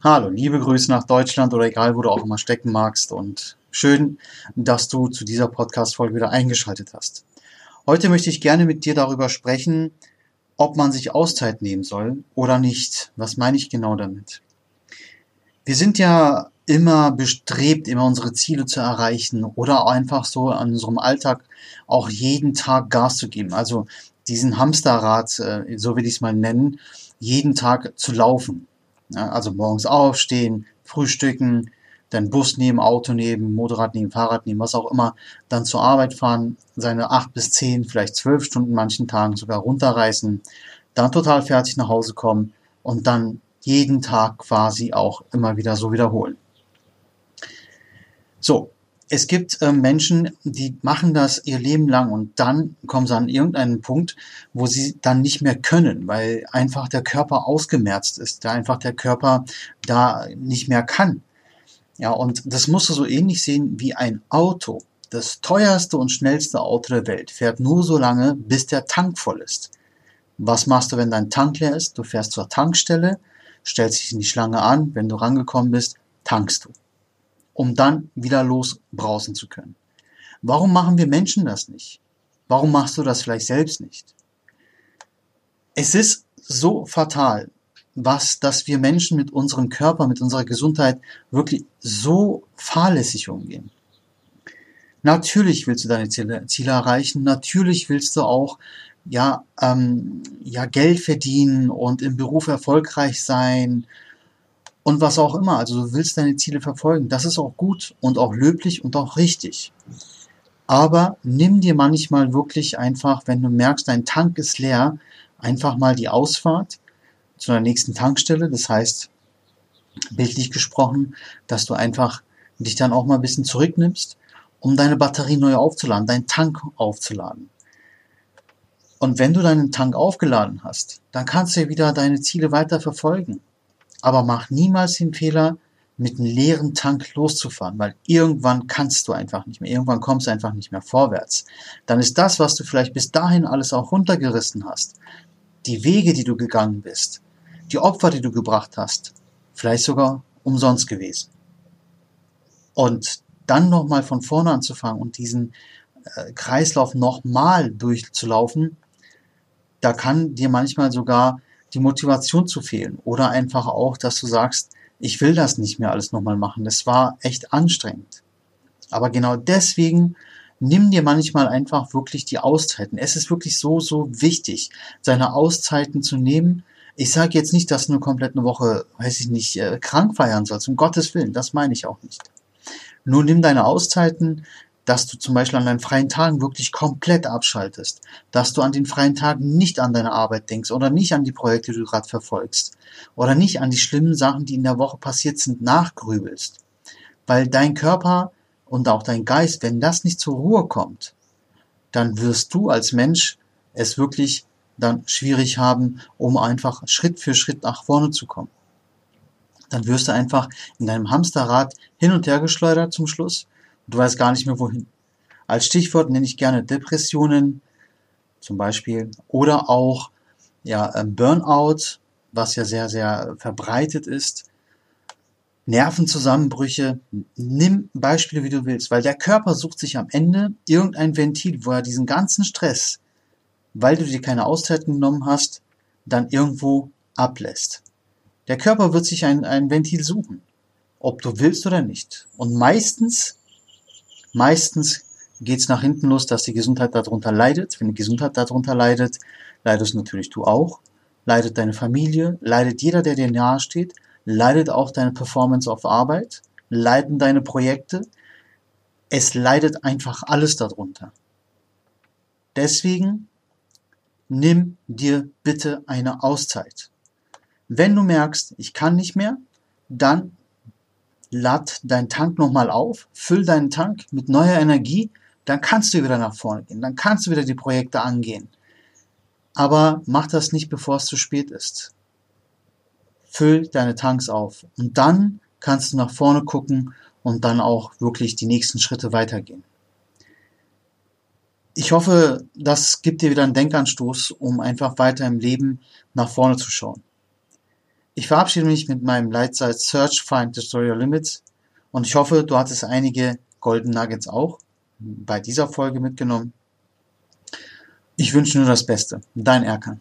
Hallo, liebe Grüße nach Deutschland oder egal, wo du auch immer stecken magst und schön, dass du zu dieser Podcast-Folge wieder eingeschaltet hast. Heute möchte ich gerne mit dir darüber sprechen, ob man sich Auszeit nehmen soll oder nicht. Was meine ich genau damit? Wir sind ja immer bestrebt, immer unsere Ziele zu erreichen oder einfach so an unserem Alltag auch jeden Tag Gas zu geben. Also diesen Hamsterrad, äh, so will ich es mal nennen, jeden Tag zu laufen. Ja, also morgens aufstehen, frühstücken, dann Bus nehmen, Auto nehmen, Motorrad nehmen, Fahrrad nehmen, was auch immer, dann zur Arbeit fahren, seine acht bis zehn, vielleicht zwölf Stunden manchen Tagen sogar runterreißen, dann total fertig nach Hause kommen und dann jeden Tag quasi auch immer wieder so wiederholen. So, es gibt äh, Menschen, die machen das ihr Leben lang und dann kommen sie an irgendeinen Punkt, wo sie dann nicht mehr können, weil einfach der Körper ausgemerzt ist, da einfach der Körper da nicht mehr kann. Ja, und das musst du so ähnlich sehen wie ein Auto. Das teuerste und schnellste Auto der Welt fährt nur so lange, bis der Tank voll ist. Was machst du, wenn dein Tank leer ist? Du fährst zur Tankstelle, stellst dich in die Schlange an, wenn du rangekommen bist, tankst du um dann wieder losbrausen zu können. Warum machen wir Menschen das nicht? Warum machst du das vielleicht selbst nicht? Es ist so fatal, was, dass wir Menschen mit unserem Körper, mit unserer Gesundheit wirklich so fahrlässig umgehen. Natürlich willst du deine Ziele, Ziele erreichen, natürlich willst du auch ja, ähm, ja Geld verdienen und im Beruf erfolgreich sein und was auch immer. Also du willst deine Ziele verfolgen. Das ist auch gut und auch löblich und auch richtig. Aber nimm dir manchmal wirklich einfach, wenn du merkst, dein Tank ist leer, einfach mal die Ausfahrt zu der nächsten Tankstelle. Das heißt, bildlich gesprochen, dass du einfach dich dann auch mal ein bisschen zurücknimmst, um deine Batterie neu aufzuladen, deinen Tank aufzuladen. Und wenn du deinen Tank aufgeladen hast, dann kannst du ja wieder deine Ziele weiter verfolgen. Aber mach niemals den Fehler, mit einem leeren Tank loszufahren, weil irgendwann kannst du einfach nicht mehr, irgendwann kommst du einfach nicht mehr vorwärts. Dann ist das, was du vielleicht bis dahin alles auch runtergerissen hast, die Wege, die du gegangen bist, die Opfer, die du gebracht hast, vielleicht sogar umsonst gewesen. Und dann nochmal von vorne anzufangen und diesen äh, Kreislauf nochmal durchzulaufen, da kann dir manchmal sogar die Motivation zu fehlen oder einfach auch, dass du sagst, ich will das nicht mehr alles nochmal machen. Das war echt anstrengend. Aber genau deswegen nimm dir manchmal einfach wirklich die Auszeiten. Es ist wirklich so, so wichtig, seine Auszeiten zu nehmen. Ich sage jetzt nicht, dass du eine komplette Woche, weiß ich nicht, äh, krank feiern sollst. Um Gottes Willen, das meine ich auch nicht. Nur nimm deine Auszeiten, dass du zum Beispiel an deinen freien Tagen wirklich komplett abschaltest, dass du an den freien Tagen nicht an deine Arbeit denkst oder nicht an die Projekte, die du gerade verfolgst oder nicht an die schlimmen Sachen, die in der Woche passiert sind, nachgrübelst. Weil dein Körper und auch dein Geist, wenn das nicht zur Ruhe kommt, dann wirst du als Mensch es wirklich dann schwierig haben, um einfach Schritt für Schritt nach vorne zu kommen. Dann wirst du einfach in deinem Hamsterrad hin und her geschleudert zum Schluss du weißt gar nicht mehr wohin. Als Stichwort nenne ich gerne Depressionen zum Beispiel oder auch ja, ähm, Burnout, was ja sehr, sehr verbreitet ist. Nervenzusammenbrüche. Nimm Beispiele, wie du willst, weil der Körper sucht sich am Ende irgendein Ventil, wo er diesen ganzen Stress, weil du dir keine Auszeit genommen hast, dann irgendwo ablässt. Der Körper wird sich ein, ein Ventil suchen, ob du willst oder nicht. Und meistens Meistens geht es nach hinten los, dass die Gesundheit darunter leidet. Wenn die Gesundheit darunter leidet, leidest natürlich du auch, leidet deine Familie, leidet jeder, der dir nahe steht, leidet auch deine Performance auf Arbeit, leiden deine Projekte. Es leidet einfach alles darunter. Deswegen nimm dir bitte eine Auszeit. Wenn du merkst, ich kann nicht mehr, dann lad deinen Tank nochmal auf, füll deinen Tank mit neuer Energie, dann kannst du wieder nach vorne gehen, dann kannst du wieder die Projekte angehen. Aber mach das nicht, bevor es zu spät ist. Füll deine Tanks auf und dann kannst du nach vorne gucken und dann auch wirklich die nächsten Schritte weitergehen. Ich hoffe, das gibt dir wieder einen Denkanstoß, um einfach weiter im Leben nach vorne zu schauen. Ich verabschiede mich mit meinem Leitsatz Search, Find, Destroy Your Limits und ich hoffe, du hattest einige Golden Nuggets auch bei dieser Folge mitgenommen. Ich wünsche nur das Beste. Dein Erkan.